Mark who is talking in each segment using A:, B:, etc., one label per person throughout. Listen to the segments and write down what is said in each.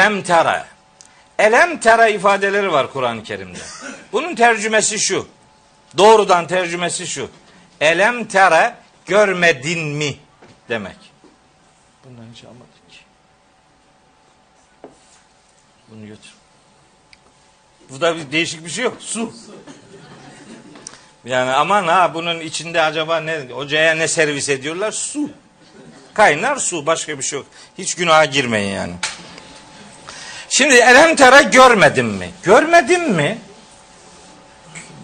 A: Elem tera. Elem tera ifadeleri var Kur'an-ı Kerim'de. Bunun tercümesi şu. Doğrudan tercümesi şu. Elem tera görmedin mi demek. Bundan hiç almadık ki. Bunu götür. Burada bir değişik bir şey yok. Su. Yani aman ha bunun içinde acaba ne ocaya ne servis ediyorlar? Su. Kaynar su başka bir şey yok. Hiç günaha girmeyin yani. Şimdi elem tera görmedin mi? Görmedin mi?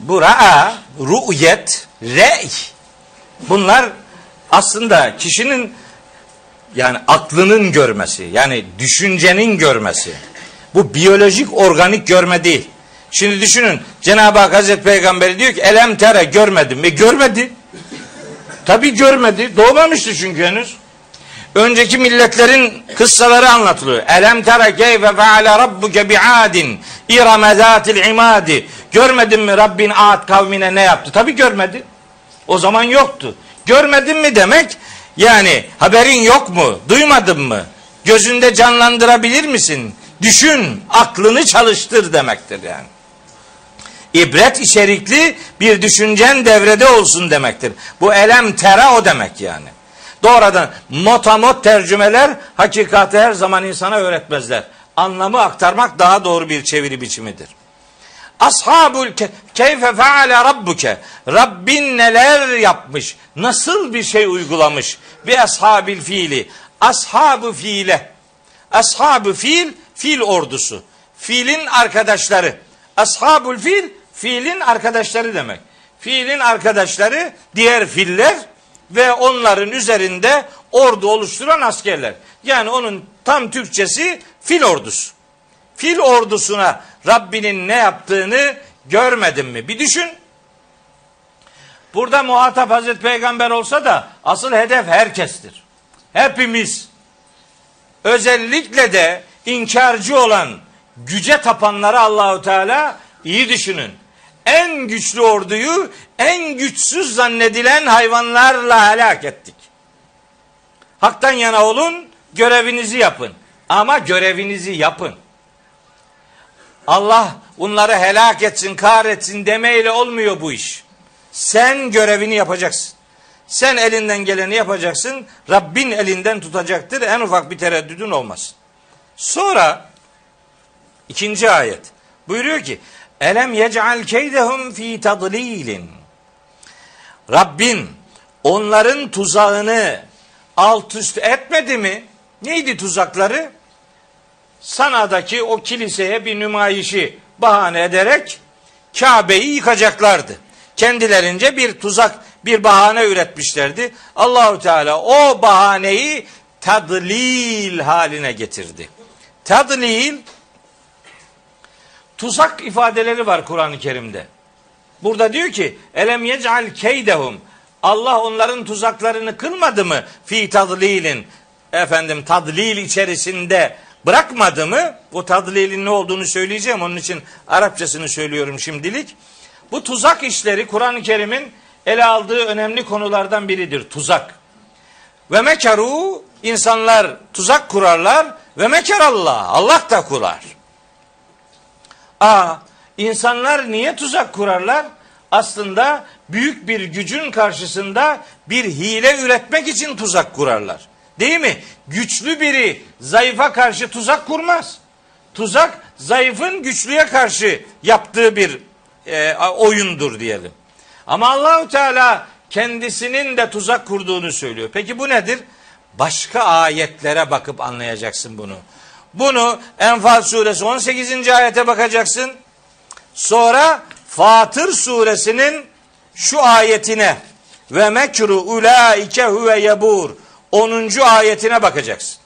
A: Bu ra'a, ru'yet, re'y. Bunlar aslında kişinin yani aklının görmesi, yani düşüncenin görmesi. Bu biyolojik organik görme değil. Şimdi düşünün Cenab-ı Hak Hazreti Peygamberi diyor ki elem tere görmedim mi? Görmedi. Tabi görmedi. Doğmamıştı çünkü henüz. Önceki milletlerin kıssaları anlatılıyor. Elem tere keyfe feale rabbuke bi'adin irame zatil imadi. Görmedin mi Rabbin Ad kavmine ne yaptı? Tabi görmedi. O zaman yoktu. Görmedin mi demek yani haberin yok mu? Duymadın mı? Gözünde canlandırabilir misin? Düşün, aklını çalıştır demektir yani. İbret içerikli bir düşüncen devrede olsun demektir. Bu elem tera o demek yani. Doğrudan motamot tercümeler hakikati her zaman insana öğretmezler. Anlamı aktarmak daha doğru bir çeviri biçimidir. Ashabul keyfe feale rabbuke. Rabbin neler yapmış? Nasıl bir şey uygulamış? Bi ashabil fiili. Ashabu fiile. Ashabu fiil, fil ordusu. Fiilin arkadaşları. Ashabul fil, fiilin arkadaşları demek. Fiilin arkadaşları diğer filler ve onların üzerinde ordu oluşturan askerler. Yani onun tam Türkçesi fil ordusu. Fil ordusuna Rabbinin ne yaptığını görmedin mi? Bir düşün. Burada muhatap Hazreti Peygamber olsa da asıl hedef herkestir. Hepimiz. Özellikle de inkarcı olan güce tapanları Allahu Teala iyi düşünün. En güçlü orduyu en güçsüz zannedilen hayvanlarla helak ettik. Hak'tan yana olun, görevinizi yapın. Ama görevinizi yapın. Allah onları helak etsin, kahretsin demeyle olmuyor bu iş. Sen görevini yapacaksın. Sen elinden geleni yapacaksın. Rabbin elinden tutacaktır. En ufak bir tereddüdün olmaz. Sonra ikinci ayet. Buyuruyor ki Elem yec'al keydehum fi tadlilin. Rabbin onların tuzağını alt üst etmedi mi? Neydi tuzakları? Sana'daki o kiliseye bir nümayişi bahane ederek Kabe'yi yıkacaklardı. Kendilerince bir tuzak, bir bahane üretmişlerdi. Allahu Teala o bahaneyi tadlil haline getirdi. Tadlil tuzak ifadeleri var Kur'an-ı Kerim'de. Burada diyor ki elem yec'al keydehum Allah onların tuzaklarını kılmadı mı fi tadlilin efendim tadlil içerisinde bırakmadı mı? Bu tadlilin ne olduğunu söyleyeceğim. Onun için Arapçasını söylüyorum şimdilik. Bu tuzak işleri Kur'an-ı Kerim'in ele aldığı önemli konulardan biridir. Tuzak. Ve mekaru insanlar tuzak kurarlar ve mekarallah Allah da kurar. A insanlar niye tuzak kurarlar? Aslında büyük bir gücün karşısında bir hile üretmek için tuzak kurarlar. Değil mi? Güçlü biri zayıfa karşı tuzak kurmaz. Tuzak zayıfın güçlüye karşı yaptığı bir e, oyundur diyelim. Ama Allahu Teala kendisinin de tuzak kurduğunu söylüyor. Peki bu nedir? Başka ayetlere bakıp anlayacaksın bunu. Bunu Enfal suresi 18. ayete bakacaksın. Sonra Fatır suresinin şu ayetine ve mekru ulaike huve yebur 10. ayetine bakacaksın.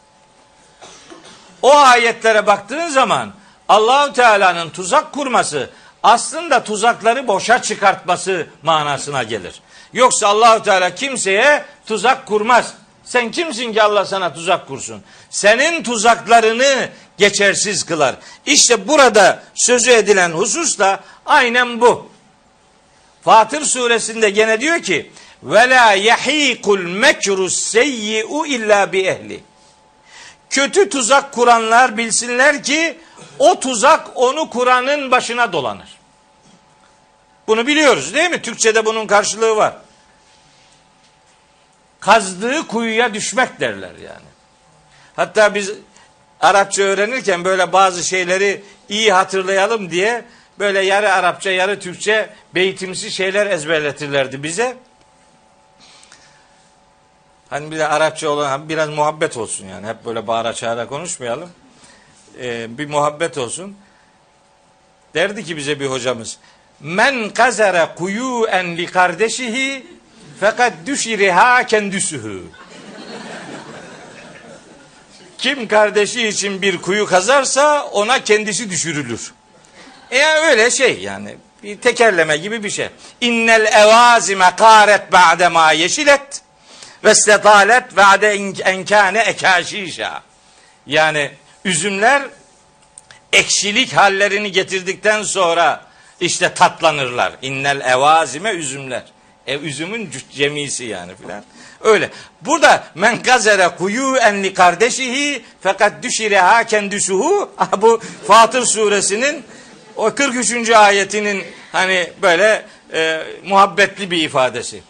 A: O ayetlere baktığın zaman Allahu Teala'nın tuzak kurması aslında tuzakları boşa çıkartması manasına gelir. Yoksa Allahu Teala kimseye tuzak kurmaz. Sen kimsin ki Allah sana tuzak kursun? Senin tuzaklarını geçersiz kılar. İşte burada sözü edilen husus da aynen bu. Fatır suresinde gene diyor ki ve la yahikul mekru seyyi'u illa bi ehli. kötü tuzak kuranlar bilsinler ki o tuzak onu kuranın başına dolanır. Bunu biliyoruz değil mi? Türkçe'de bunun karşılığı var. Kazdığı kuyuya düşmek derler yani. Hatta biz Arapça öğrenirken böyle bazı şeyleri iyi hatırlayalım diye böyle yarı Arapça yarı Türkçe beytimsi şeyler ezberletirlerdi bize. Hani bir de Arapça olan biraz muhabbet olsun yani. Hep böyle bağıra çağıra konuşmayalım. Ee, bir muhabbet olsun. Derdi ki bize bir hocamız. Men kazara kuyu'en li kardeşihi fakat düşiriha kendüsühü. Kim kardeşi için bir kuyu kazarsa ona kendisi düşürülür. E öyle şey yani bir tekerleme gibi bir şey. İnnel evazime karet ba'de ma yeşilet ve stetalet ba'de enkâne ekaşişa. Yani üzümler ekşilik hallerini getirdikten sonra işte tatlanırlar. İnnel evazime üzümler. E, üzümün cemisi yani filan. Öyle. Burada men gazere kuyu enli kardeşihi fakat düşireha kendisuhu bu Fatır suresinin o 43. ayetinin hani böyle e, muhabbetli bir ifadesi.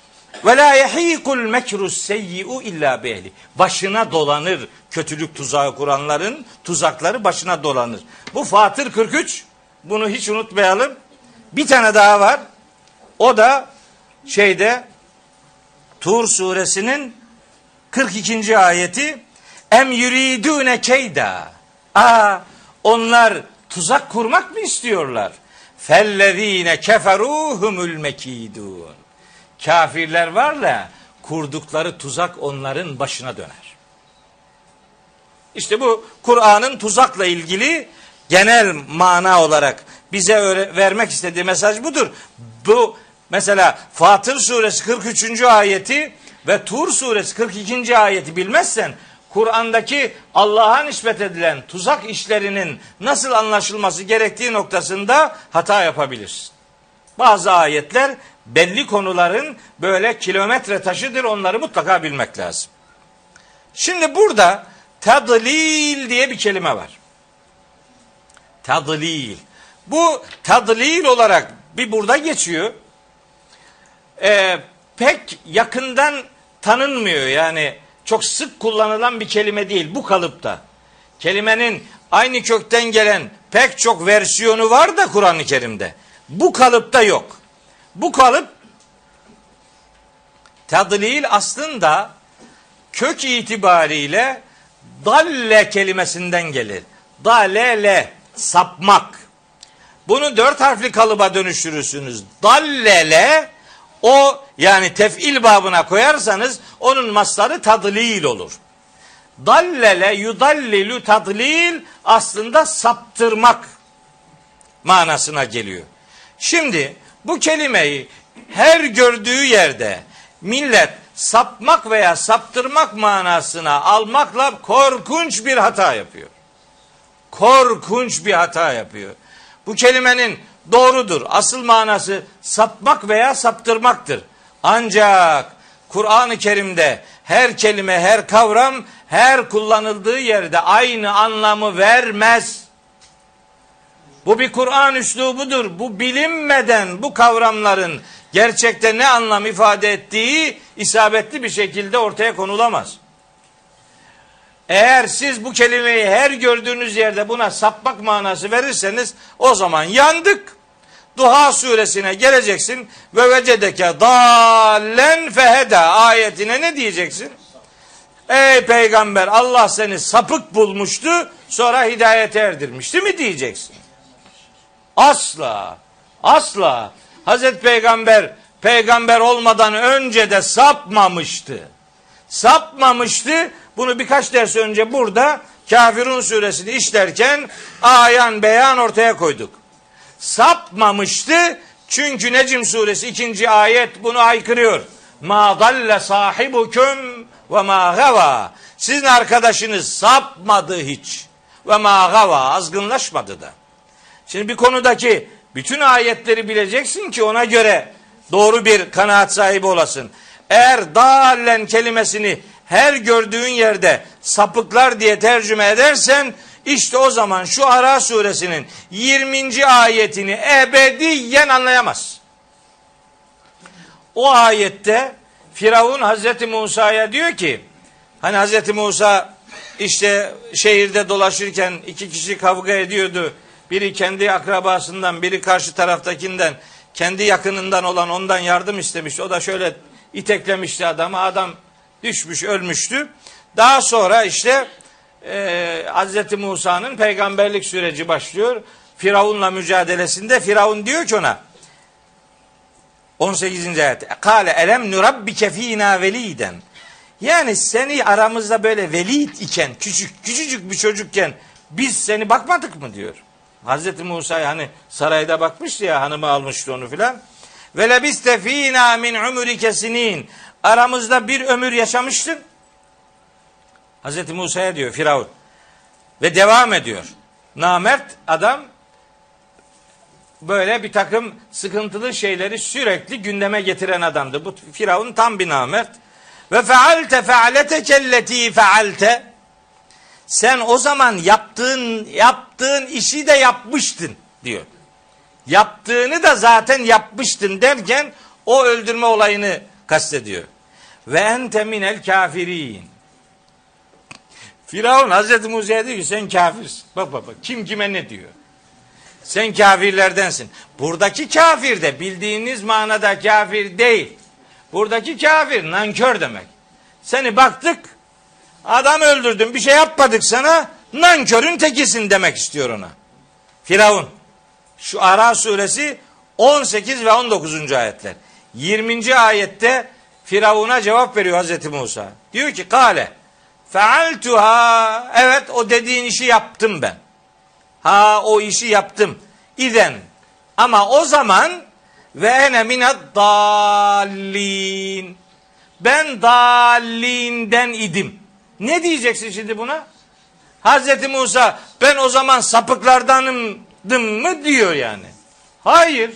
A: Ve la yehikul mekrus seyyi'u illa behli. Başına dolanır kötülük tuzağı kuranların tuzakları başına dolanır. Bu Fatır 43. Bunu hiç unutmayalım. Bir tane daha var. O da şeyde Tur suresinin 42. ayeti Em yuridune keyda. Aa, onlar tuzak kurmak mı istiyorlar? Fellezine keferuhumul mekidun. Kafirler varla kurdukları tuzak onların başına döner. İşte bu Kur'an'ın tuzakla ilgili genel mana olarak bize vermek istediği mesaj budur. Bu mesela Fatır suresi 43. ayeti ve Tur suresi 42. ayeti bilmezsen Kur'an'daki Allah'a nispet edilen tuzak işlerinin nasıl anlaşılması gerektiği noktasında hata yapabilirsin. Bazı ayetler belli konuların böyle kilometre taşıdır onları mutlaka bilmek lazım. Şimdi burada tadlil diye bir kelime var. Tadlil. Bu tadlil olarak bir burada geçiyor. Ee, pek yakından tanınmıyor yani çok sık kullanılan bir kelime değil bu kalıpta. Kelimenin aynı kökten gelen pek çok versiyonu var da Kur'an-ı Kerim'de. Bu kalıpta yok. Bu kalıp tadlil aslında kök itibariyle dalle kelimesinden gelir. Dalele sapmak. Bunu dört harfli kalıba dönüştürürsünüz. Dallele o yani tef'il babına koyarsanız onun masları tadlil olur. Dallele yudallilu tadlil aslında saptırmak manasına geliyor. Şimdi bu kelimeyi her gördüğü yerde millet sapmak veya saptırmak manasına almakla korkunç bir hata yapıyor. Korkunç bir hata yapıyor. Bu kelimenin doğrudur. Asıl manası sapmak veya saptırmaktır. Ancak Kur'an-ı Kerim'de her kelime, her kavram, her kullanıldığı yerde aynı anlamı vermez. Bu bir Kur'an üslubudur. Bu bilinmeden bu kavramların gerçekte ne anlam ifade ettiği isabetli bir şekilde ortaya konulamaz. Eğer siz bu kelimeyi her gördüğünüz yerde buna sapmak manası verirseniz o zaman yandık. Duha suresine geleceksin ve vecedeke dallen feheda ayetine ne diyeceksin? Ey peygamber Allah seni sapık bulmuştu sonra hidayete erdirmişti mi diyeceksin? Asla asla Hazreti Peygamber peygamber olmadan önce de sapmamıştı. Sapmamıştı. Bunu birkaç ders önce burada Kafirun suresini işlerken ayan beyan ortaya koyduk. Sapmamıştı. Çünkü Necim suresi ikinci ayet bunu aykırıyor. Ma dalle sahibukum ve ma gava. Sizin arkadaşınız sapmadı hiç. Ve ma gava azgınlaşmadı da. Şimdi bir konudaki bütün ayetleri bileceksin ki ona göre doğru bir kanaat sahibi olasın. Eğer dallen kelimesini her gördüğün yerde sapıklar diye tercüme edersen işte o zaman şu Ara suresinin 20. ayetini ebediyen anlayamaz. O ayette Firavun Hazreti Musa'ya diyor ki hani Hazreti Musa işte şehirde dolaşırken iki kişi kavga ediyordu. Biri kendi akrabasından, biri karşı taraftakinden, kendi yakınından olan ondan yardım istemiş. O da şöyle iteklemişti adamı. Adam düşmüş, ölmüştü. Daha sonra işte e, Hz. Musa'nın peygamberlik süreci başlıyor. Firavun'la mücadelesinde Firavun diyor ki ona 18. ayet. Kale elem nurabbike fina veliden. Yani seni aramızda böyle velid iken, küçük, küçücük bir çocukken biz seni bakmadık mı diyor. Hazreti Musa hani sarayda bakmıştı ya hanımı almıştı onu filan. Ve lebiste fina min umrike sinin. Aramızda bir ömür yaşamıştın. Hazreti Musa'ya diyor Firavun. Ve devam ediyor. Namert adam böyle bir takım sıkıntılı şeyleri sürekli gündeme getiren adamdı. Bu Firavun tam bir namert. Ve fealte fealete kelleti fealte. Sen o zaman yaptığın yaptığın işi de yapmıştın diyor. Yaptığını da zaten yapmıştın derken o öldürme olayını kastediyor. Ve ente minel kafirin. Firavun Hazreti Musa'ya diyor ki sen kafirsin. Bak bak bak kim kime ne diyor. Sen kafirlerdensin. Buradaki kafir de bildiğiniz manada kafir değil. Buradaki kafir nankör demek. Seni baktık adam öldürdün bir şey yapmadık sana nankörün tekisin demek istiyor ona. Firavun. Şu Ara suresi 18 ve 19. ayetler. 20. ayette Firavun'a cevap veriyor Hazreti Musa. Diyor ki kale fealtuha evet o dediğin işi yaptım ben. Ha o işi yaptım. İden ama o zaman ve ene mined dallin. Ben dallinden idim. Ne diyeceksin şimdi buna? Hazreti Musa ben o zaman sapıklardanımdım mı diyor yani. Hayır.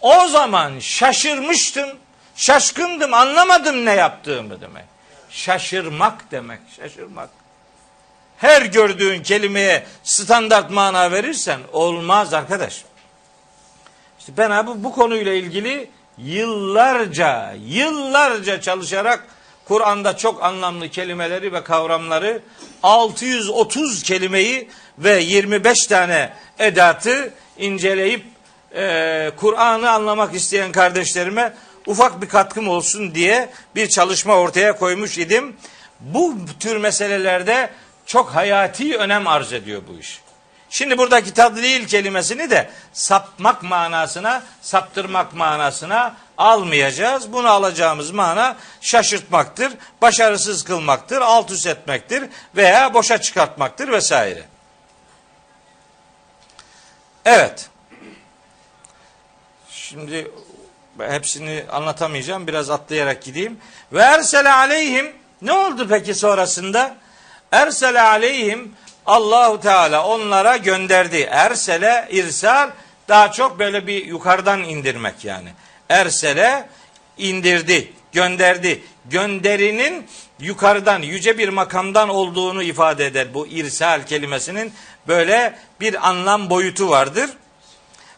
A: O zaman şaşırmıştım. Şaşkındım anlamadım ne yaptığımı demek. Şaşırmak demek şaşırmak. Her gördüğün kelimeye standart mana verirsen olmaz arkadaş. İşte ben abi bu konuyla ilgili yıllarca, yıllarca çalışarak Kur'an'da çok anlamlı kelimeleri ve kavramları 630 kelimeyi ve 25 tane edatı inceleyip e, Kur'an'ı anlamak isteyen kardeşlerime ufak bir katkım olsun diye bir çalışma ortaya koymuş idim. Bu tür meselelerde çok hayati önem arz ediyor bu iş. Şimdi buradaki tadlil kelimesini de sapmak manasına, saptırmak manasına almayacağız. Bunu alacağımız mana şaşırtmaktır, başarısız kılmaktır, alt üst etmektir veya boşa çıkartmaktır vesaire. Evet. Şimdi hepsini anlatamayacağım. Biraz atlayarak gideyim. Ve ersele aleyhim ne oldu peki sonrasında? Ersele aleyhim Allahu Teala onlara gönderdi. Ersele irsal daha çok böyle bir yukarıdan indirmek yani. Ersele indirdi, gönderdi. Gönderinin yukarıdan yüce bir makamdan olduğunu ifade eder bu irsal kelimesinin böyle bir anlam boyutu vardır.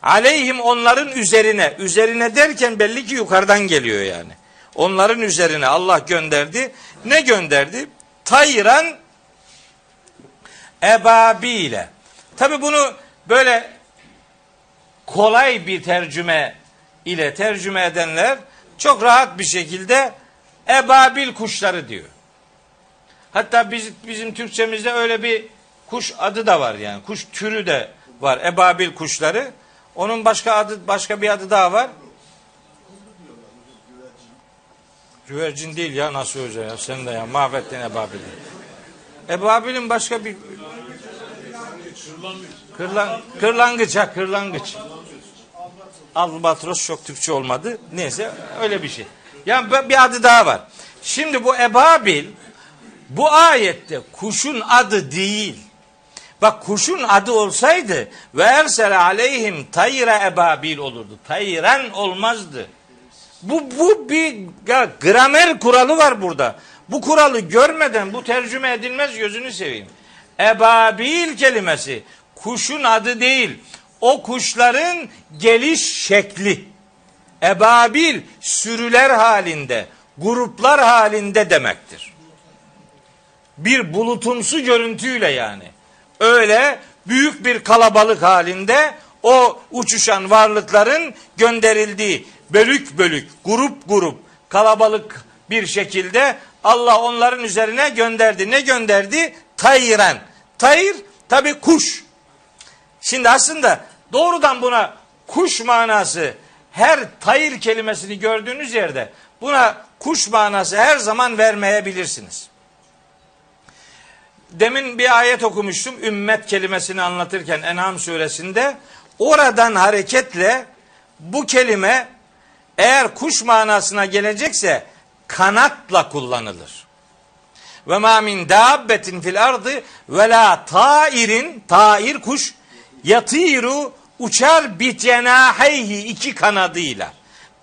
A: Aleyhim onların üzerine, üzerine derken belli ki yukarıdan geliyor yani. Onların üzerine Allah gönderdi. Ne gönderdi? Tayran ebabile. Tabi bunu böyle kolay bir tercüme ile tercüme edenler çok rahat bir şekilde ebabil kuşları diyor. Hatta biz, bizim Türkçemizde öyle bir kuş adı da var yani. Kuş türü de var. Ebabil kuşları. Onun başka adı başka bir adı daha var. Güvercin değil ya nasıl hoca ya sen de ya mahvettin Ebabil'i. Ebabil'in başka bir Kırlan, kırlangıç ha kırlangıç. Albatros çok Türkçe olmadı. Neyse öyle bir şey. Yani bir adı daha var. Şimdi bu ebabil bu ayette kuşun adı değil. Bak kuşun adı olsaydı ve ersele aleyhim tayra ebabil olurdu. Tayran olmazdı. Bu, bu bir ya, gramer kuralı var burada. Bu kuralı görmeden bu tercüme edilmez gözünü seveyim. Ebabil kelimesi kuşun adı değil. O kuşların geliş şekli. Ebabil sürüler halinde, gruplar halinde demektir. Bir bulutumsu görüntüyle yani. Öyle büyük bir kalabalık halinde o uçuşan varlıkların gönderildiği bölük bölük, grup grup, kalabalık bir şekilde Allah onların üzerine gönderdi. Ne gönderdi? Tayren. Tayr tabi kuş. Şimdi aslında doğrudan buna kuş manası her tayır kelimesini gördüğünüz yerde buna kuş manası her zaman vermeyebilirsiniz. Demin bir ayet okumuştum ümmet kelimesini anlatırken En'am suresinde oradan hareketle bu kelime eğer kuş manasına gelecekse kanatla kullanılır. Ve ma min dabbetin fil ardı ve la tairin tair kuş yatiru uçar bityenaheyhi iki kanadıyla.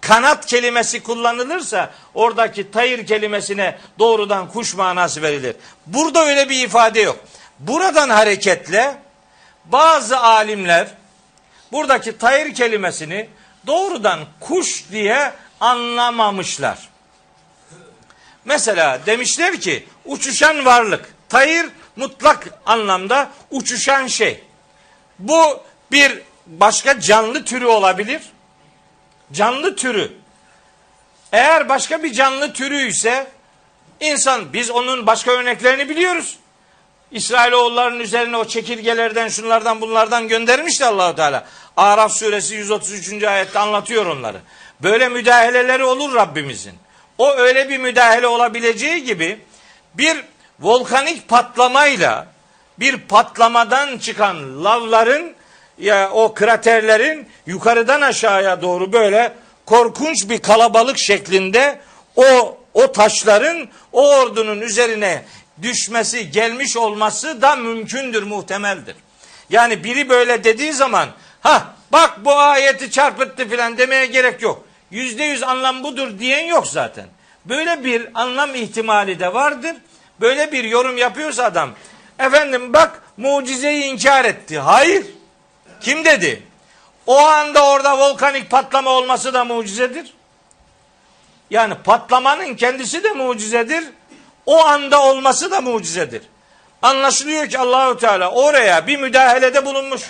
A: Kanat kelimesi kullanılırsa oradaki tayır kelimesine doğrudan kuş manası verilir. Burada öyle bir ifade yok. Buradan hareketle bazı alimler buradaki tayır kelimesini doğrudan kuş diye anlamamışlar. Mesela demişler ki uçuşan varlık. Tayır mutlak anlamda uçuşan şey. Bu bir başka canlı türü olabilir. Canlı türü. Eğer başka bir canlı türü ise insan biz onun başka örneklerini biliyoruz. İsrailoğulların üzerine o çekirgelerden şunlardan bunlardan göndermişti Allahu Teala. Araf suresi 133. ayette anlatıyor onları. Böyle müdahaleleri olur Rabbimizin. O öyle bir müdahale olabileceği gibi bir volkanik patlamayla bir patlamadan çıkan lavların ya o kraterlerin yukarıdan aşağıya doğru böyle korkunç bir kalabalık şeklinde o o taşların o ordunun üzerine düşmesi, gelmiş olması da mümkündür, muhtemeldir. Yani biri böyle dediği zaman ha bak bu ayeti çarpıttı filan demeye gerek yok. Yüzde yüz anlam budur diyen yok zaten. Böyle bir anlam ihtimali de vardır. Böyle bir yorum yapıyorsa adam efendim bak mucizeyi inkar etti. Hayır. Kim dedi? O anda orada volkanik patlama olması da mucizedir. Yani patlamanın kendisi de mucizedir. O anda olması da mucizedir. Anlaşılıyor ki Allahu Teala oraya bir müdahalede bulunmuş.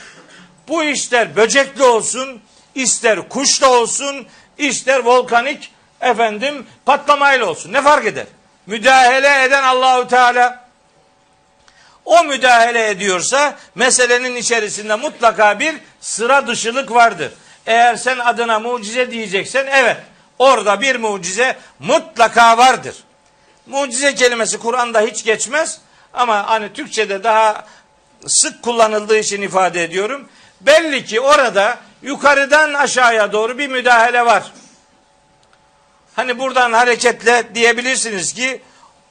A: Bu ister böcekli olsun, ister kuşla olsun, ister volkanik efendim patlamayla olsun. Ne fark eder? Müdahale eden Allahu Teala o müdahale ediyorsa meselenin içerisinde mutlaka bir sıra dışılık vardır. Eğer sen adına mucize diyeceksen evet orada bir mucize mutlaka vardır. Mucize kelimesi Kur'an'da hiç geçmez ama hani Türkçe'de daha sık kullanıldığı için ifade ediyorum. Belli ki orada yukarıdan aşağıya doğru bir müdahale var. Hani buradan hareketle diyebilirsiniz ki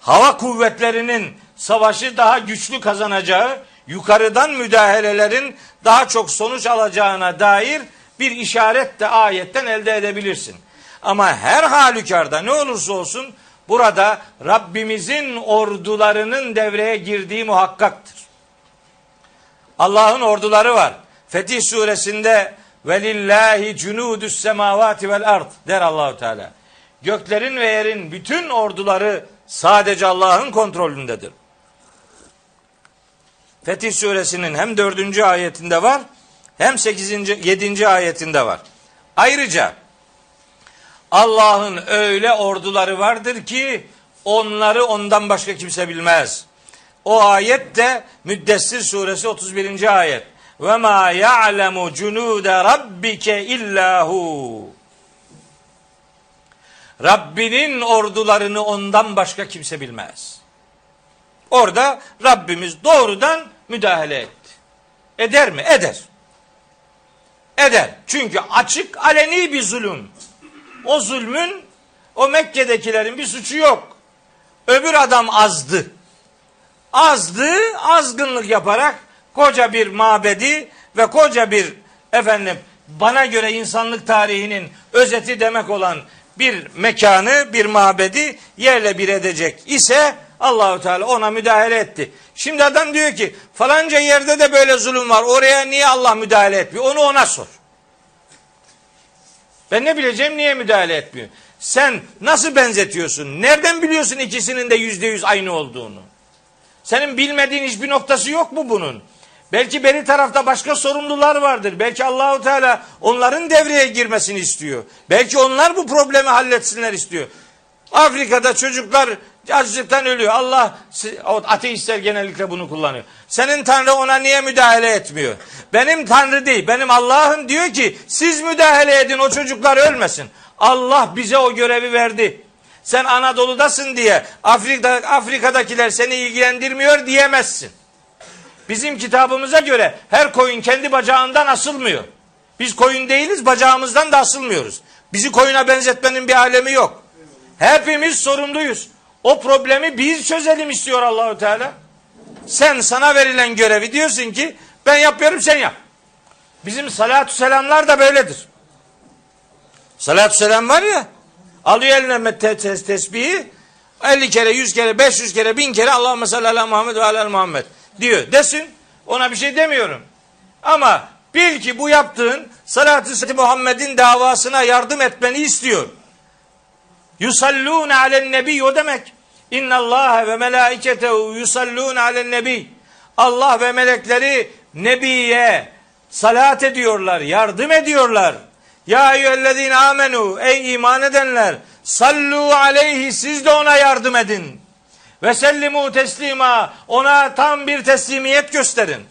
A: hava kuvvetlerinin savaşı daha güçlü kazanacağı, yukarıdan müdahalelerin daha çok sonuç alacağına dair bir işaret de ayetten elde edebilirsin. Ama her halükarda ne olursa olsun burada Rabbimizin ordularının devreye girdiği muhakkaktır. Allah'ın orduları var. Fetih suresinde velillahi cunudus semavati vel ard der Allahu Teala. Göklerin ve yerin bütün orduları sadece Allah'ın kontrolündedir. Fetih suresinin hem dördüncü ayetinde var hem sekizinci, yedinci ayetinde var. Ayrıca Allah'ın öyle orduları vardır ki onları ondan başka kimse bilmez. O ayet de Müddessir suresi 31. ayet. Ve ma ya'lemu cunude rabbike illahu. Rabbinin ordularını ondan başka kimse bilmez. Orada Rabbimiz doğrudan müdahale etti. Eder mi? Eder. Eder. Çünkü açık aleni bir zulüm. O zulmün o Mekke'dekilerin bir suçu yok. Öbür adam azdı. Azdı, azgınlık yaparak koca bir mabedi ve koca bir efendim bana göre insanlık tarihinin özeti demek olan bir mekanı, bir mabedi yerle bir edecek ise Allahu Teala ona müdahale etti. Şimdi adam diyor ki falanca yerde de böyle zulüm var. Oraya niye Allah müdahale etmiyor? Onu ona sor. Ben ne bileceğim niye müdahale etmiyor? Sen nasıl benzetiyorsun? Nereden biliyorsun ikisinin de yüzde yüz aynı olduğunu? Senin bilmediğin hiçbir noktası yok mu bunun? Belki beri tarafta başka sorumlular vardır. Belki Allahu Teala onların devreye girmesini istiyor. Belki onlar bu problemi halletsinler istiyor. Afrika'da çocuklar açlıktan ölüyor. Allah ateistler genellikle bunu kullanıyor. Senin Tanrı ona niye müdahale etmiyor? Benim Tanrı değil. Benim Allah'ım diyor ki siz müdahale edin o çocuklar ölmesin. Allah bize o görevi verdi. Sen Anadolu'dasın diye Afrika, Afrika'dakiler seni ilgilendirmiyor diyemezsin. Bizim kitabımıza göre her koyun kendi bacağından asılmıyor. Biz koyun değiliz, bacağımızdan da asılmıyoruz. Bizi koyuna benzetmenin bir alemi yok. Hepimiz sorumluyuz. O problemi biz çözelim istiyor Allahu Teala. Sen sana verilen görevi diyorsun ki ben yapıyorum sen yap. Bizim salatü selamlar da böyledir. Salatü selam var ya alıyor eline tes tesbihi 50 kere, 100 kere, 500 kere, 1000 kere Allahümme salli ala Muhammed ve ala Muhammed diyor. Desin. Ona bir şey demiyorum. Ama bil ki bu yaptığın salatü Muhammed'in davasına yardım etmeni istiyor. Yusallûne alen nebi o demek. İnna Allah ve melaiketehu yusallûne alen nebi. Allah ve melekleri nebiye salat ediyorlar, yardım ediyorlar. Ya eyyühellezine amenu ey iman edenler sallu aleyhi siz de ona yardım edin. Ve sellimu teslima ona tam bir teslimiyet gösterin.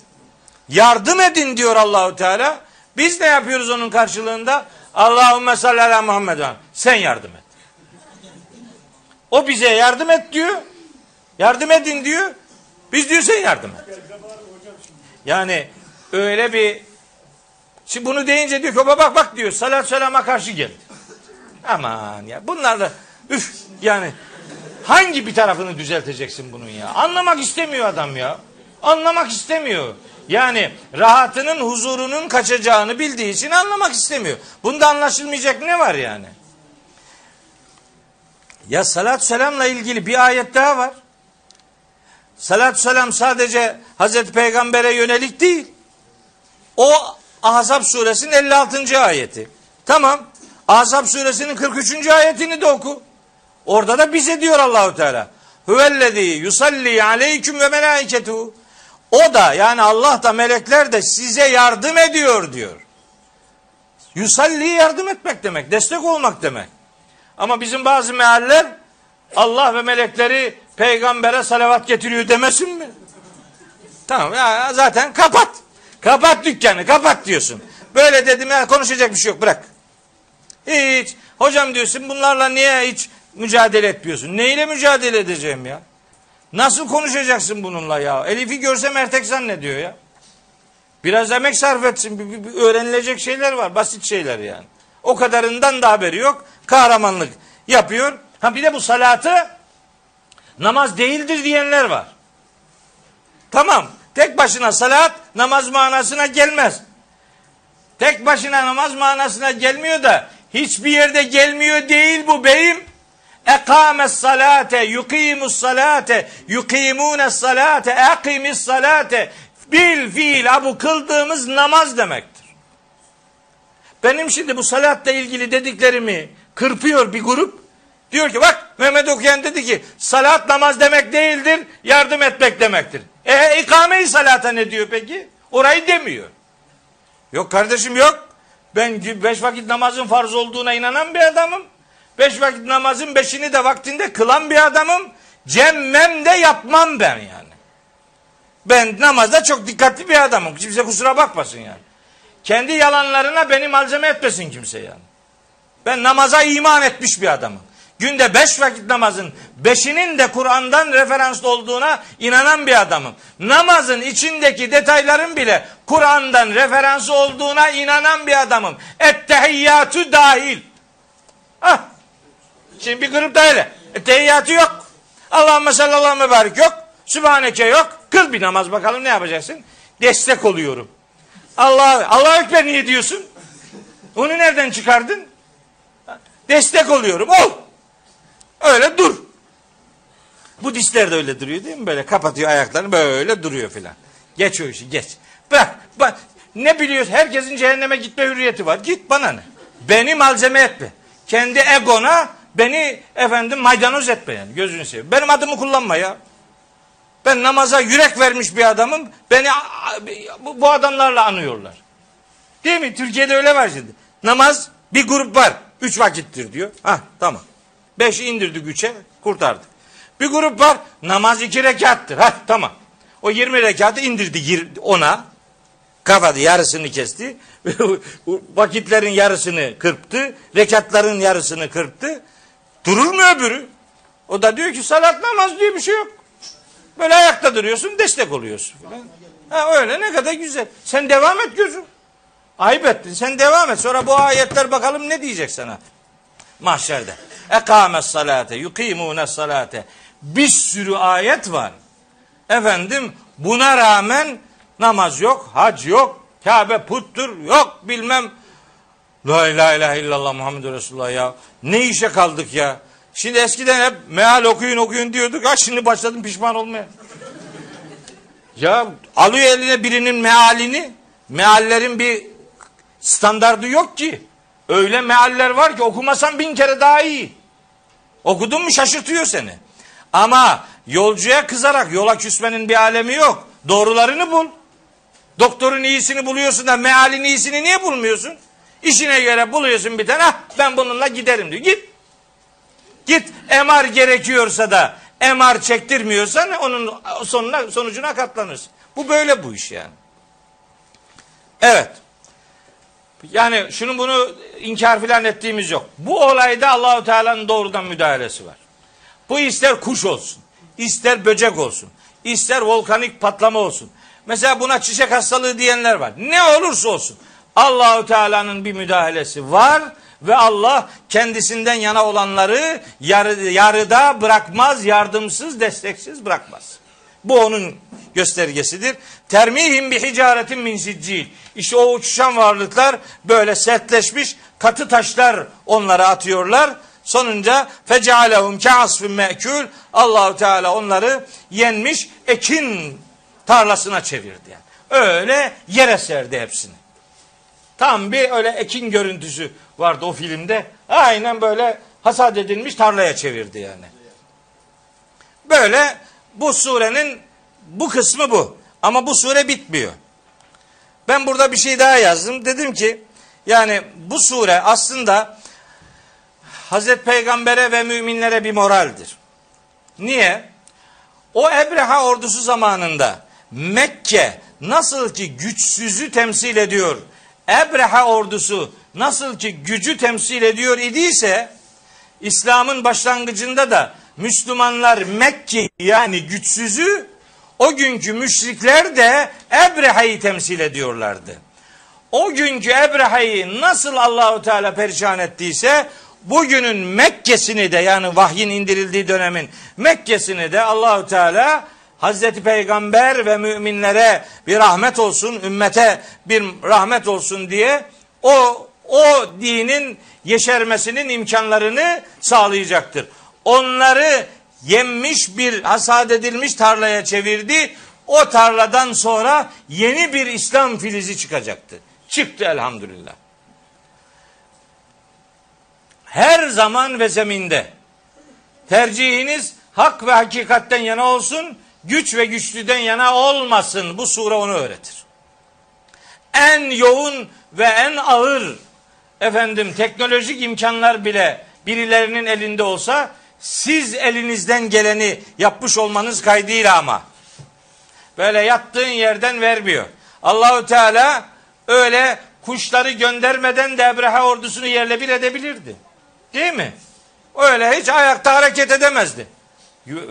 A: Yardım edin diyor Allahu Teala. Biz ne yapıyoruz onun karşılığında? Allahümme salli ala Muhammed. Sen yardım et. O bize yardım et diyor. Yardım edin diyor. Biz diyor sen yardım et. Yani öyle bir şimdi bunu deyince diyor ki bak bak diyor salat selama karşı geldi. Aman ya bunlar da üf yani hangi bir tarafını düzelteceksin bunun ya? Anlamak istemiyor adam ya. Anlamak istemiyor. Yani rahatının, huzurunun kaçacağını bildiği için anlamak istemiyor. Bunda anlaşılmayacak ne var yani? Ya salat selamla ilgili bir ayet daha var. Salat selam sadece Hazreti Peygamber'e yönelik değil. O Ahzab suresinin 56. ayeti. Tamam. Ahzab suresinin 43. ayetini de oku. Orada da bize diyor Allahu Teala. Huvellezî yusalli aleyküm ve melâiketu. O da yani Allah da melekler de size yardım ediyor diyor. Yusalli yardım etmek demek, destek olmak demek. Ama bizim bazı mealler Allah ve melekleri peygambere salavat getiriyor demesin mi? Tamam ya zaten kapat. Kapat dükkanı kapat diyorsun. Böyle dedim ya konuşacak bir şey yok bırak. Hiç. Hocam diyorsun bunlarla niye hiç mücadele etmiyorsun? Neyle mücadele edeceğim ya? Nasıl konuşacaksın bununla ya? Elif'i görsem ertek zannediyor ya. Biraz emek sarf etsin. Bir, bir, bir öğrenilecek şeyler var. Basit şeyler yani. O kadarından da haberi yok. Kahramanlık yapıyor. Ha bir de bu salatı namaz değildir diyenler var. Tamam. Tek başına salat namaz manasına gelmez. Tek başına namaz manasına gelmiyor da hiçbir yerde gelmiyor değil bu beyim. Ekames salate, yukimus salate, yukimunes salate, ekimis salate. Bil fiil bu kıldığımız namaz demektir. Benim şimdi bu salatla ilgili dediklerimi kırpıyor bir grup. Diyor ki bak Mehmet Okuyan dedi ki salat namaz demek değildir, yardım etmek demektir. E ikame-i salata ne diyor peki? Orayı demiyor. Yok kardeşim yok. Ben beş vakit namazın farz olduğuna inanan bir adamım. Beş vakit namazın beşini de vaktinde kılan bir adamım. Cemmem de yapmam ben yani. Ben namazda çok dikkatli bir adamım. Kimse kusura bakmasın yani. Kendi yalanlarına beni malzeme etmesin kimse yani. Ben namaza iman etmiş bir adamım. Günde beş vakit namazın beşinin de Kur'an'dan referanslı olduğuna inanan bir adamım. Namazın içindeki detayların bile Kur'an'dan referansı olduğuna inanan bir adamım. Ettehiyyatü dahil. Ah. Şimdi bir grup da öyle. Ettehiyyatü yok. Allahümme sallallahu mübarek yok. Sübhaneke yok. Kıl bir namaz bakalım ne yapacaksın? Destek oluyorum. Allah Allah Ekber niye diyorsun? Onu nereden çıkardın? Destek oluyorum. Ol. Öyle dur. Budistler de öyle duruyor değil mi? Böyle kapatıyor ayaklarını böyle duruyor filan. Geç o işi geç. Bırak. Bak, ne biliyorsun? Herkesin cehenneme gitme hürriyeti var. Git bana ne? Beni malzeme etme. Kendi egona beni efendim maydanoz etme yani. Gözünü seveyim. Benim adımı kullanma ya. Ben namaza yürek vermiş bir adamım. Beni bu, adamlarla anıyorlar. Değil mi? Türkiye'de öyle var şimdi. Namaz bir grup var. Üç vakittir diyor. Ha tamam. Beşi indirdik üçe kurtardık. Bir grup var namaz iki rekattır. Ha tamam. O yirmi rekatı indirdi ona. Kafadı yarısını kesti. Vakitlerin yarısını kırptı. Rekatların yarısını kırptı. Durur mu öbürü? O da diyor ki salat namaz diye bir şey yok. Böyle ayakta duruyorsun destek oluyorsun. Ha öyle ne kadar güzel. Sen devam et gözüm. Ayıp ettin. Sen devam et. Sonra bu ayetler bakalım ne diyecek sana. Mahşerde. Ekames salate, yukimune salate. Bir sürü ayet var. Efendim buna rağmen namaz yok, hac yok, Kabe puttur, yok bilmem. La ilahe illallah Muhammed Resulullah ya. Ne işe kaldık ya. Şimdi eskiden hep meal okuyun okuyun diyorduk. Ha şimdi başladım pişman olmaya. ya alıyor eline birinin mealini. Meallerin bir standardı yok ki. Öyle mealler var ki okumasan bin kere daha iyi. Okudun mu şaşırtıyor seni. Ama yolcuya kızarak yola küsmenin bir alemi yok. Doğrularını bul. Doktorun iyisini buluyorsun da mealin iyisini niye bulmuyorsun? İşine göre buluyorsun bir tane. Ah, ben bununla giderim diyor. Git. Git MR gerekiyorsa da MR çektirmiyorsan onun sonuna sonucuna katlanırsın. Bu böyle bu iş yani. Evet. Yani şunu bunu inkar filan ettiğimiz yok. Bu olayda Allahu Teala'nın doğrudan müdahalesi var. Bu ister kuş olsun, ister böcek olsun, ister volkanik patlama olsun. Mesela buna çiçek hastalığı diyenler var. Ne olursa olsun Allahu Teala'nın bir müdahalesi var ve Allah kendisinden yana olanları yarı, yarıda bırakmaz, yardımsız, desteksiz bırakmaz. Bu onun göstergesidir. Termihim bir hicaretin min siccil. İşte o uçuşan varlıklar böyle sertleşmiş katı taşlar onlara atıyorlar. Sonunca fecealehum ka'asfin me'kül. Allahu Teala onları yenmiş ekin tarlasına çevirdi yani. Öyle yere serdi hepsini. Tam bir öyle ekin görüntüsü vardı o filmde. Aynen böyle hasat edilmiş tarlaya çevirdi yani. Böyle bu surenin bu kısmı bu. Ama bu sure bitmiyor. Ben burada bir şey daha yazdım. Dedim ki yani bu sure aslında Hazreti Peygamber'e ve müminlere bir moraldir. Niye? O Ebreha ordusu zamanında Mekke nasıl ki güçsüzü temsil ediyor, Ebreha ordusu nasıl ki gücü temsil ediyor idiyse, İslam'ın başlangıcında da Müslümanlar Mekke yani güçsüzü, o günkü müşrikler de Ebreha'yı temsil ediyorlardı. O günkü Ebreha'yı nasıl Allahu Teala perişan ettiyse, bugünün Mekke'sini de yani vahyin indirildiği dönemin Mekke'sini de Allahu Teala Hazreti Peygamber ve müminlere bir rahmet olsun, ümmete bir rahmet olsun diye o o dinin yeşermesinin imkanlarını sağlayacaktır. Onları yenmiş bir hasat edilmiş tarlaya çevirdi. O tarladan sonra yeni bir İslam filizi çıkacaktı. Çıktı elhamdülillah. Her zaman ve zeminde tercihiniz hak ve hakikatten yana olsun güç ve güçlüden yana olmasın. Bu sure onu öğretir. En yoğun ve en ağır efendim teknolojik imkanlar bile birilerinin elinde olsa siz elinizden geleni yapmış olmanız kaydıyla ama böyle yattığın yerden vermiyor. Allahu Teala öyle kuşları göndermeden de Ebreha ordusunu yerle bir edebilirdi. Değil mi? Öyle hiç ayakta hareket edemezdi.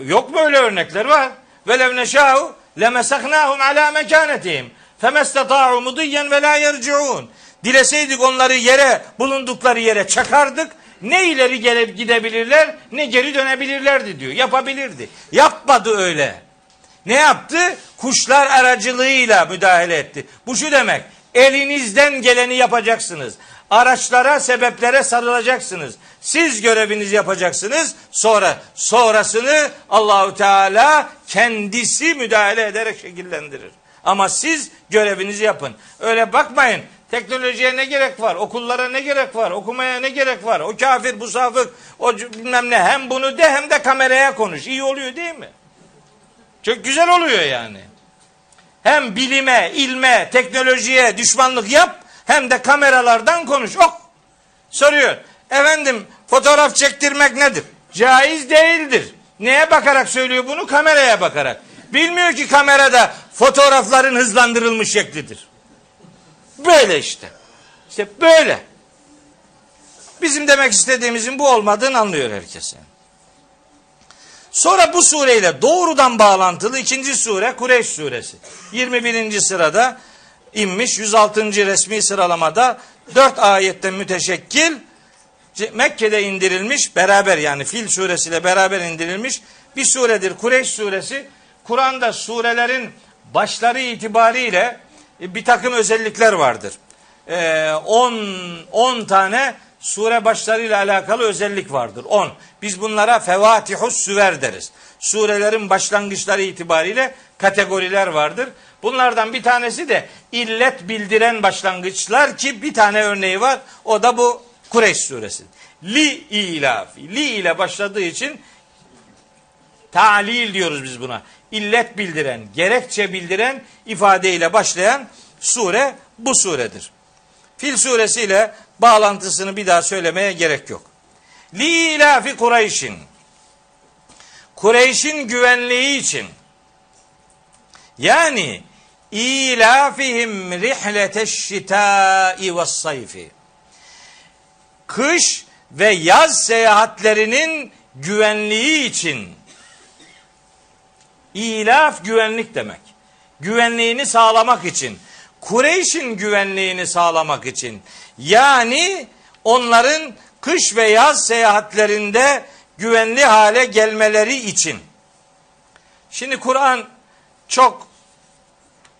A: Yok mu öyle örnekler var? Velev neşâhu lemesaknâhum alâ mekânetihim femestatâ'u mudiyyen ve lâ yerci'ûn. Dileseydik onları yere, bulundukları yere çakardık. Ne ileri gelip gidebilirler, ne geri dönebilirlerdi diyor. Yapabilirdi. Yapmadı öyle. Ne yaptı? Kuşlar aracılığıyla müdahale etti. Bu şu demek. Elinizden geleni yapacaksınız. Araçlara, sebeplere sarılacaksınız. Siz görevinizi yapacaksınız. Sonra sonrasını Allahu Teala kendisi müdahale ederek şekillendirir. Ama siz görevinizi yapın. Öyle bakmayın. Teknolojiye ne gerek var? Okullara ne gerek var? Okumaya ne gerek var? O kafir, bu safık, o bilmem ne. Hem bunu de hem de kameraya konuş. İyi oluyor değil mi? Çok güzel oluyor yani. Hem bilime, ilme, teknolojiye düşmanlık yap hem de kameralardan konuş. Ok. Soruyor. Efendim fotoğraf çektirmek nedir? Caiz değildir. Neye bakarak söylüyor bunu? Kameraya bakarak. Bilmiyor ki kamerada fotoğrafların hızlandırılmış şeklidir. Böyle işte. İşte böyle. Bizim demek istediğimizin bu olmadığını anlıyor herkes. Sonra bu sureyle doğrudan bağlantılı ikinci sure Kureyş suresi. 21. sırada inmiş 106. resmi sıralamada 4 ayetten müteşekkil Mekke'de indirilmiş beraber yani Fil suresiyle beraber indirilmiş bir suredir. Kureyş suresi Kur'an'da surelerin başları itibariyle bir takım özellikler vardır. 10 ee, 10 tane sure başlarıyla alakalı özellik vardır. 10. Biz bunlara fevatihus süver deriz. Surelerin başlangıçları itibariyle kategoriler vardır. Bunlardan bir tanesi de illet bildiren başlangıçlar ki bir tane örneği var. O da bu Kureyş suresi. Li ilafi. Li ile başladığı için talil diyoruz biz buna. İllet bildiren, gerekçe bildiren ifadeyle başlayan sure bu suredir. Fil suresiyle bağlantısını bir daha söylemeye gerek yok. Li ilafi Kureyş'in Kureyş'in güvenliği için yani ilafihim rihleteş şitai ve sayfi kış ve yaz seyahatlerinin güvenliği için ilaf güvenlik demek. Güvenliğini sağlamak için. Kureyş'in güvenliğini sağlamak için. Yani onların kış ve yaz seyahatlerinde güvenli hale gelmeleri için. Şimdi Kur'an çok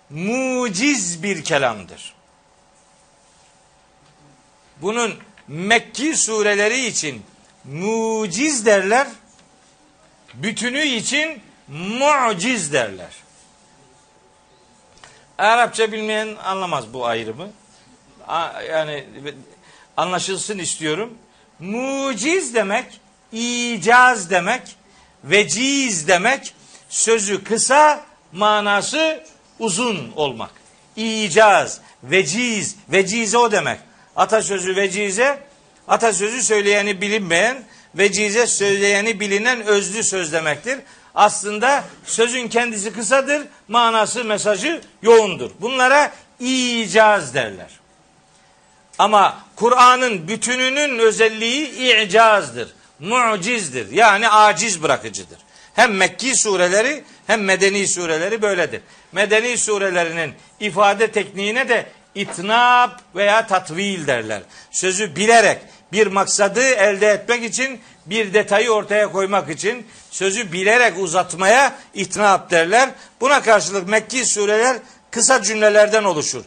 A: muciz bir kelamdır. Bunun Mekki sureleri için muciz derler. Bütünü için muciz derler. Arapça bilmeyen anlamaz bu ayrımı. Yani anlaşılsın istiyorum. Muciz demek, icaz demek, veciz demek, sözü kısa, manası uzun olmak. İcaz, veciz, vecize o demek. Atasözü vecize, atasözü söyleyeni bilinmeyen, vecize söyleyeni bilinen özlü söz demektir. Aslında sözün kendisi kısadır, manası, mesajı yoğundur. Bunlara icaz derler. Ama Kur'an'ın bütününün özelliği i'cazdır, mucizdir. Yani aciz bırakıcıdır. Hem Mekki sureleri hem Medeni sureleri böyledir. Medeni surelerinin ifade tekniğine de itnab veya tatvil derler. Sözü bilerek bir maksadı elde etmek için bir detayı ortaya koymak için sözü bilerek uzatmaya itnab derler. Buna karşılık Mekki sureler kısa cümlelerden oluşur.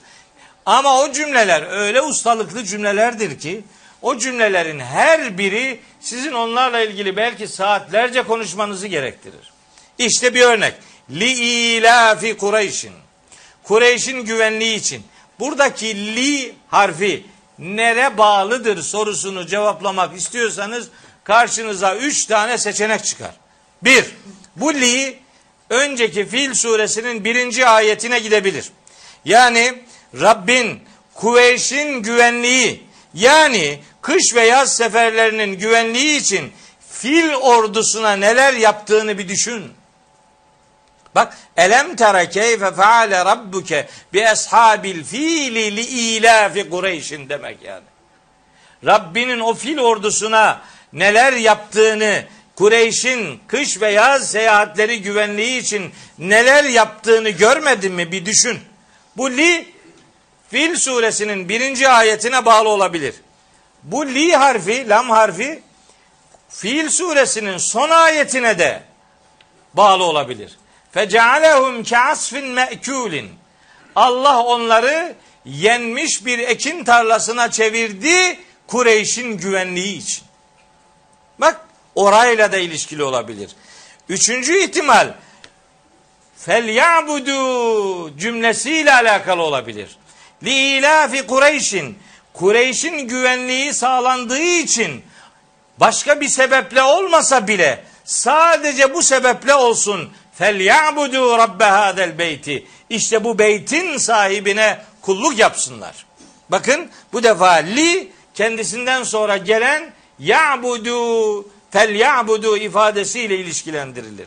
A: Ama o cümleler öyle ustalıklı cümlelerdir ki o cümlelerin her biri sizin onlarla ilgili belki saatlerce konuşmanızı gerektirir. İşte bir örnek. Li ilafi Kureyş'in. Kureyş'in güvenliği için. Buradaki li harfi nere bağlıdır sorusunu cevaplamak istiyorsanız karşınıza üç tane seçenek çıkar. Bir, bu li önceki Fil suresinin birinci ayetine gidebilir. Yani Rabbin Kuveyş'in güvenliği yani kış ve yaz seferlerinin güvenliği için fil ordusuna neler yaptığını bir düşün. Bak elem tera keyfe faale rabbuke bi ashabil fili li ilafi Kureyş'in demek yani. Rabbinin o fil ordusuna neler yaptığını Kureyş'in kış ve yaz seyahatleri güvenliği için neler yaptığını görmedin mi bir düşün. Bu li Fil suresinin birinci ayetine bağlı olabilir. Bu li harfi, lam harfi Fil suresinin son ayetine de bağlı olabilir. Fecealehum keasfin me'kulin. Allah onları yenmiş bir ekin tarlasına çevirdi Kureyş'in güvenliği için. Bak orayla da ilişkili olabilir. Üçüncü ihtimal fel ya'budu cümlesiyle alakalı olabilir. Li ilafi Kureyş'in Kureyş'in güvenliği sağlandığı için başka bir sebeple olmasa bile sadece bu sebeple olsun ya'budu rabbe hadel beyti işte bu beytin sahibine kulluk yapsınlar. Bakın bu defa li kendisinden sonra gelen ya'budu fel ya'budu ifadesiyle ilişkilendirilir.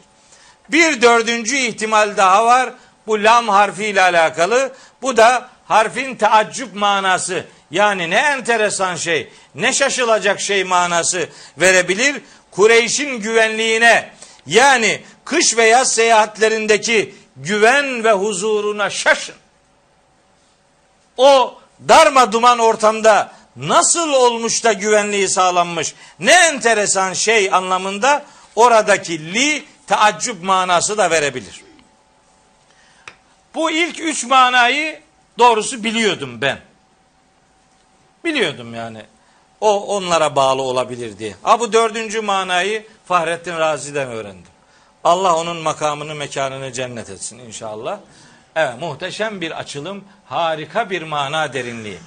A: Bir dördüncü ihtimal daha var. Bu lam harfiyle alakalı. Bu da harfin taaccüp manası. Yani ne enteresan şey, ne şaşılacak şey manası verebilir. Kureyş'in güvenliğine yani kış ve yaz seyahatlerindeki güven ve huzuruna şaşın. O darma duman ortamda nasıl olmuş da güvenliği sağlanmış? Ne enteresan şey anlamında oradaki li taaccüp manası da verebilir. Bu ilk üç manayı doğrusu biliyordum ben. Biliyordum yani. O onlara bağlı olabilir diye. Ha bu dördüncü manayı Fahrettin Razi'den öğrendim. Allah onun makamını mekanını cennet etsin inşallah. Evet muhteşem bir açılım, harika bir mana derinliği.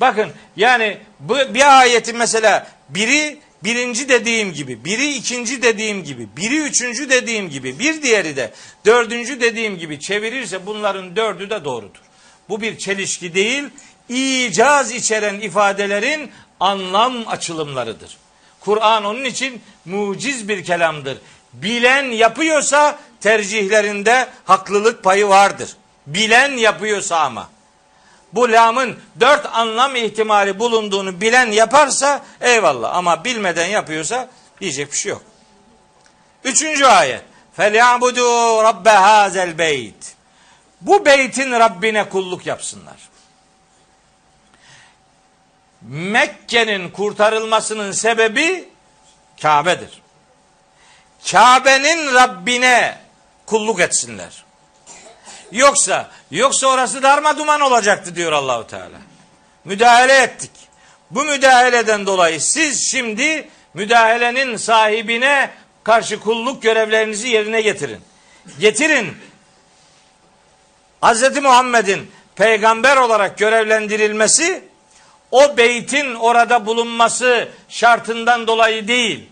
A: Bakın yani bu bir ayetin mesela biri birinci dediğim gibi, biri ikinci dediğim gibi, biri üçüncü dediğim gibi, bir diğeri de dördüncü dediğim gibi çevirirse bunların dördü de doğrudur. Bu bir çelişki değil, icaz içeren ifadelerin anlam açılımlarıdır. Kur'an onun için muciz bir kelamdır. Bilen yapıyorsa tercihlerinde haklılık payı vardır. Bilen yapıyorsa ama. Bu lamın dört anlam ihtimali bulunduğunu bilen yaparsa eyvallah. Ama bilmeden yapıyorsa diyecek bir şey yok. Üçüncü ayet. فَلْيَعْبُدُوا رَبَّ هَذَا الْبَيْتِ Bu beytin Rabbine kulluk yapsınlar. Mekke'nin kurtarılmasının sebebi Kabe'dir. Kabe'nin Rabbine kulluk etsinler. Yoksa yoksa orası darma duman olacaktı diyor Allahu Teala. Müdahale ettik. Bu müdahaleden dolayı siz şimdi müdahalenin sahibine karşı kulluk görevlerinizi yerine getirin. Getirin. Hz. Muhammed'in peygamber olarak görevlendirilmesi o beytin orada bulunması şartından dolayı değil.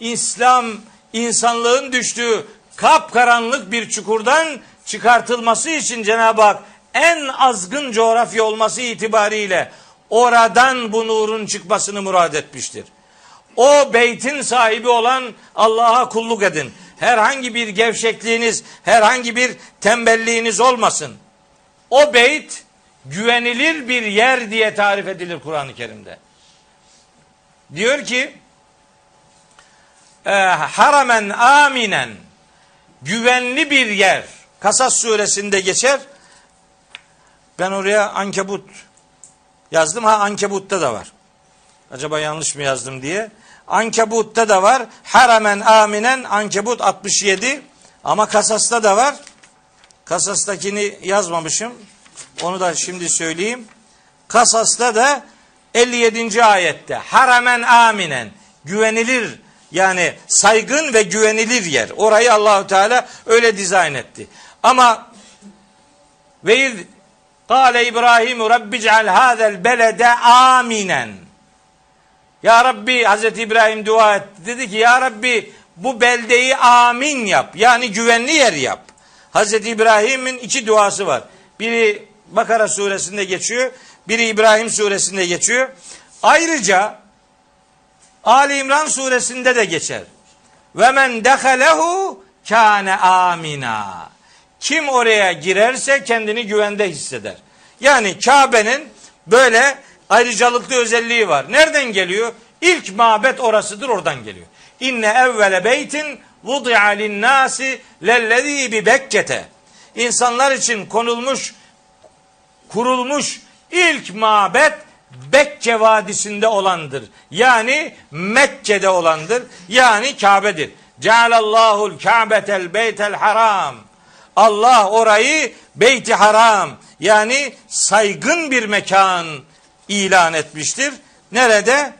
A: İslam insanlığın düştüğü kapkaranlık bir çukurdan çıkartılması için Cenab-ı Hak en azgın coğrafya olması itibariyle oradan bu nurun çıkmasını murad etmiştir. O beytin sahibi olan Allah'a kulluk edin. Herhangi bir gevşekliğiniz, herhangi bir tembelliğiniz olmasın. O beyt güvenilir bir yer diye tarif edilir Kur'an-ı Kerim'de. Diyor ki e, haramen aminen güvenli bir yer. Kasas suresinde geçer. Ben oraya ankebut yazdım. Ha ankebutta da var. Acaba yanlış mı yazdım diye. Ankebut'ta da var. Haramen aminen ankebut 67 ama kasasta da var. Kasastakini yazmamışım. Onu da şimdi söyleyeyim. Kasas'ta da 57. ayette haramen aminen güvenilir yani saygın ve güvenilir yer. Orayı Allahu Teala öyle dizayn etti. Ama ve iz kâle İbrahim Rabbi ceal hâzel belede aminen. Ya Rabbi Hazreti İbrahim dua etti. Dedi ki ya Rabbi bu beldeyi amin yap. Yani güvenli yer yap. Hazreti İbrahim'in iki duası var. Biri Bakara suresinde geçiyor. Biri İbrahim suresinde geçiyor. Ayrıca Ali İmran suresinde de geçer. Ve men dehalehu kâne amina. Kim oraya girerse kendini güvende hisseder. Yani Kabe'nin böyle ayrıcalıklı özelliği var. Nereden geliyor? İlk mabet orasıdır oradan geliyor. İnne evvele beytin vudi'a linnâsi lellezî bi Bekke'te. İnsanlar için konulmuş kurulmuş ilk mabet Bekke Vadisi'nde olandır. Yani Mekke'de olandır. Yani Kabe'dir. Cealallahu'l Ka'betel beytel haram. Allah orayı Beyti Haram yani saygın bir mekan ilan etmiştir. Nerede?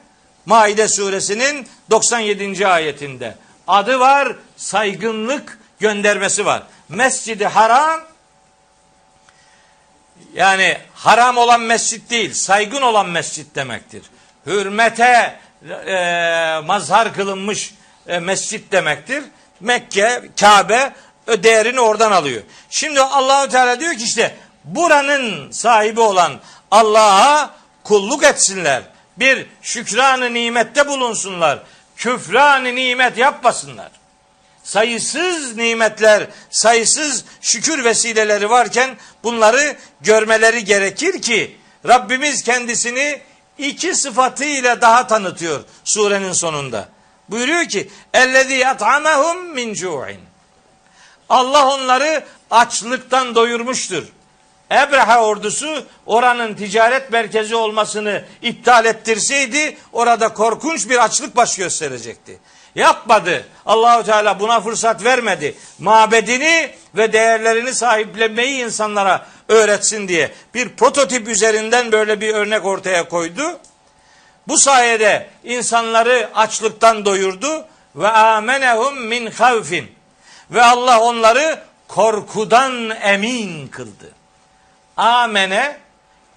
A: Maide suresinin 97. ayetinde. Adı var, saygınlık göndermesi var. Mescidi Haram yani haram olan mescit değil, saygın olan mescit demektir. Hürmete e, mazhar kılınmış e, mescit demektir. Mekke, Kabe ö değerini oradan alıyor. Şimdi Allahu Teala diyor ki işte buranın sahibi olan Allah'a kulluk etsinler. Bir şükranı nimette bulunsunlar. Küfranı nimet yapmasınlar. Sayısız nimetler, sayısız şükür vesileleri varken bunları görmeleri gerekir ki Rabbimiz kendisini iki sıfatıyla daha tanıtıyor surenin sonunda. Buyuruyor ki ellezî yat'amehum min cu'in. Allah onları açlıktan doyurmuştur. Ebreha ordusu oranın ticaret merkezi olmasını iptal ettirseydi orada korkunç bir açlık baş gösterecekti. Yapmadı. Allahu Teala buna fırsat vermedi. Mabedini ve değerlerini sahiplenmeyi insanlara öğretsin diye bir prototip üzerinden böyle bir örnek ortaya koydu. Bu sayede insanları açlıktan doyurdu ve amenehum min havfin ve Allah onları korkudan emin kıldı. Amene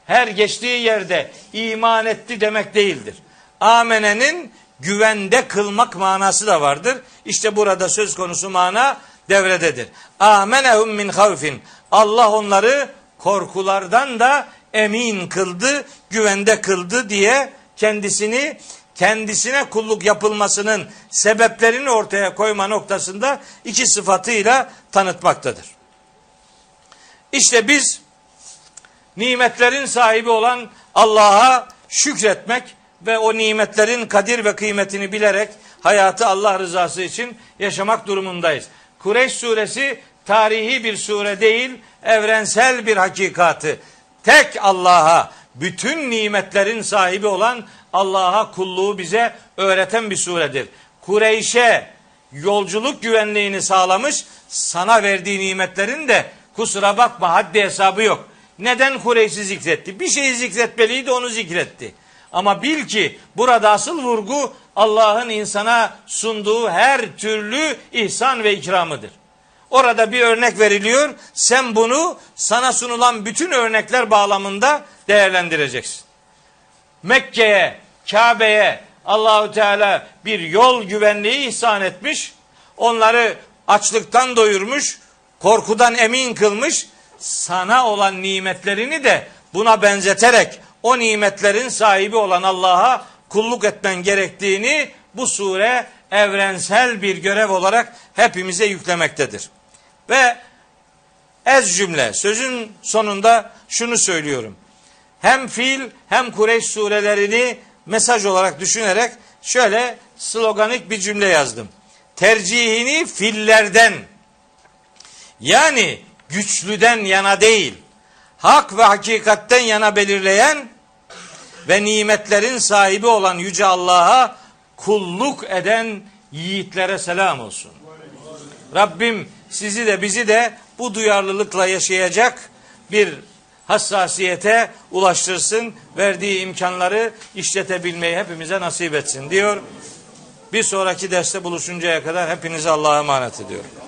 A: her geçtiği yerde iman etti demek değildir. Amenenin güvende kılmak manası da vardır. İşte burada söz konusu mana devrededir. Amenehum min havfin. Allah onları korkulardan da emin kıldı, güvende kıldı diye kendisini kendisine kulluk yapılmasının sebeplerini ortaya koyma noktasında iki sıfatıyla tanıtmaktadır. İşte biz nimetlerin sahibi olan Allah'a şükretmek ve o nimetlerin kadir ve kıymetini bilerek hayatı Allah rızası için yaşamak durumundayız. Kureyş suresi tarihi bir sure değil, evrensel bir hakikatı. Tek Allah'a, bütün nimetlerin sahibi olan Allah'a kulluğu bize öğreten bir suredir. Kureyş'e yolculuk güvenliğini sağlamış, sana verdiği nimetlerin de kusura bakma haddi hesabı yok. Neden Kureyş'i zikretti? Bir şeyi zikretmeliydi onu zikretti. Ama bil ki burada asıl vurgu Allah'ın insana sunduğu her türlü ihsan ve ikramıdır. Orada bir örnek veriliyor. Sen bunu sana sunulan bütün örnekler bağlamında değerlendireceksin. Mekke'ye, Kabe'ye Allahu Teala bir yol güvenliği ihsan etmiş. Onları açlıktan doyurmuş, korkudan emin kılmış. Sana olan nimetlerini de buna benzeterek o nimetlerin sahibi olan Allah'a kulluk etmen gerektiğini bu sure evrensel bir görev olarak hepimize yüklemektedir. Ve ez cümle sözün sonunda şunu söylüyorum. Hem fil hem Kureyş surelerini mesaj olarak düşünerek şöyle sloganik bir cümle yazdım. Tercihini fillerden yani güçlüden yana değil, hak ve hakikatten yana belirleyen ve nimetlerin sahibi olan Yüce Allah'a kulluk eden yiğitlere selam olsun. Rabbim sizi de bizi de bu duyarlılıkla yaşayacak bir hassasiyete ulaştırsın. Verdiği imkanları işletebilmeyi hepimize nasip etsin diyor. Bir sonraki derste buluşuncaya kadar hepinizi Allah'a emanet ediyorum.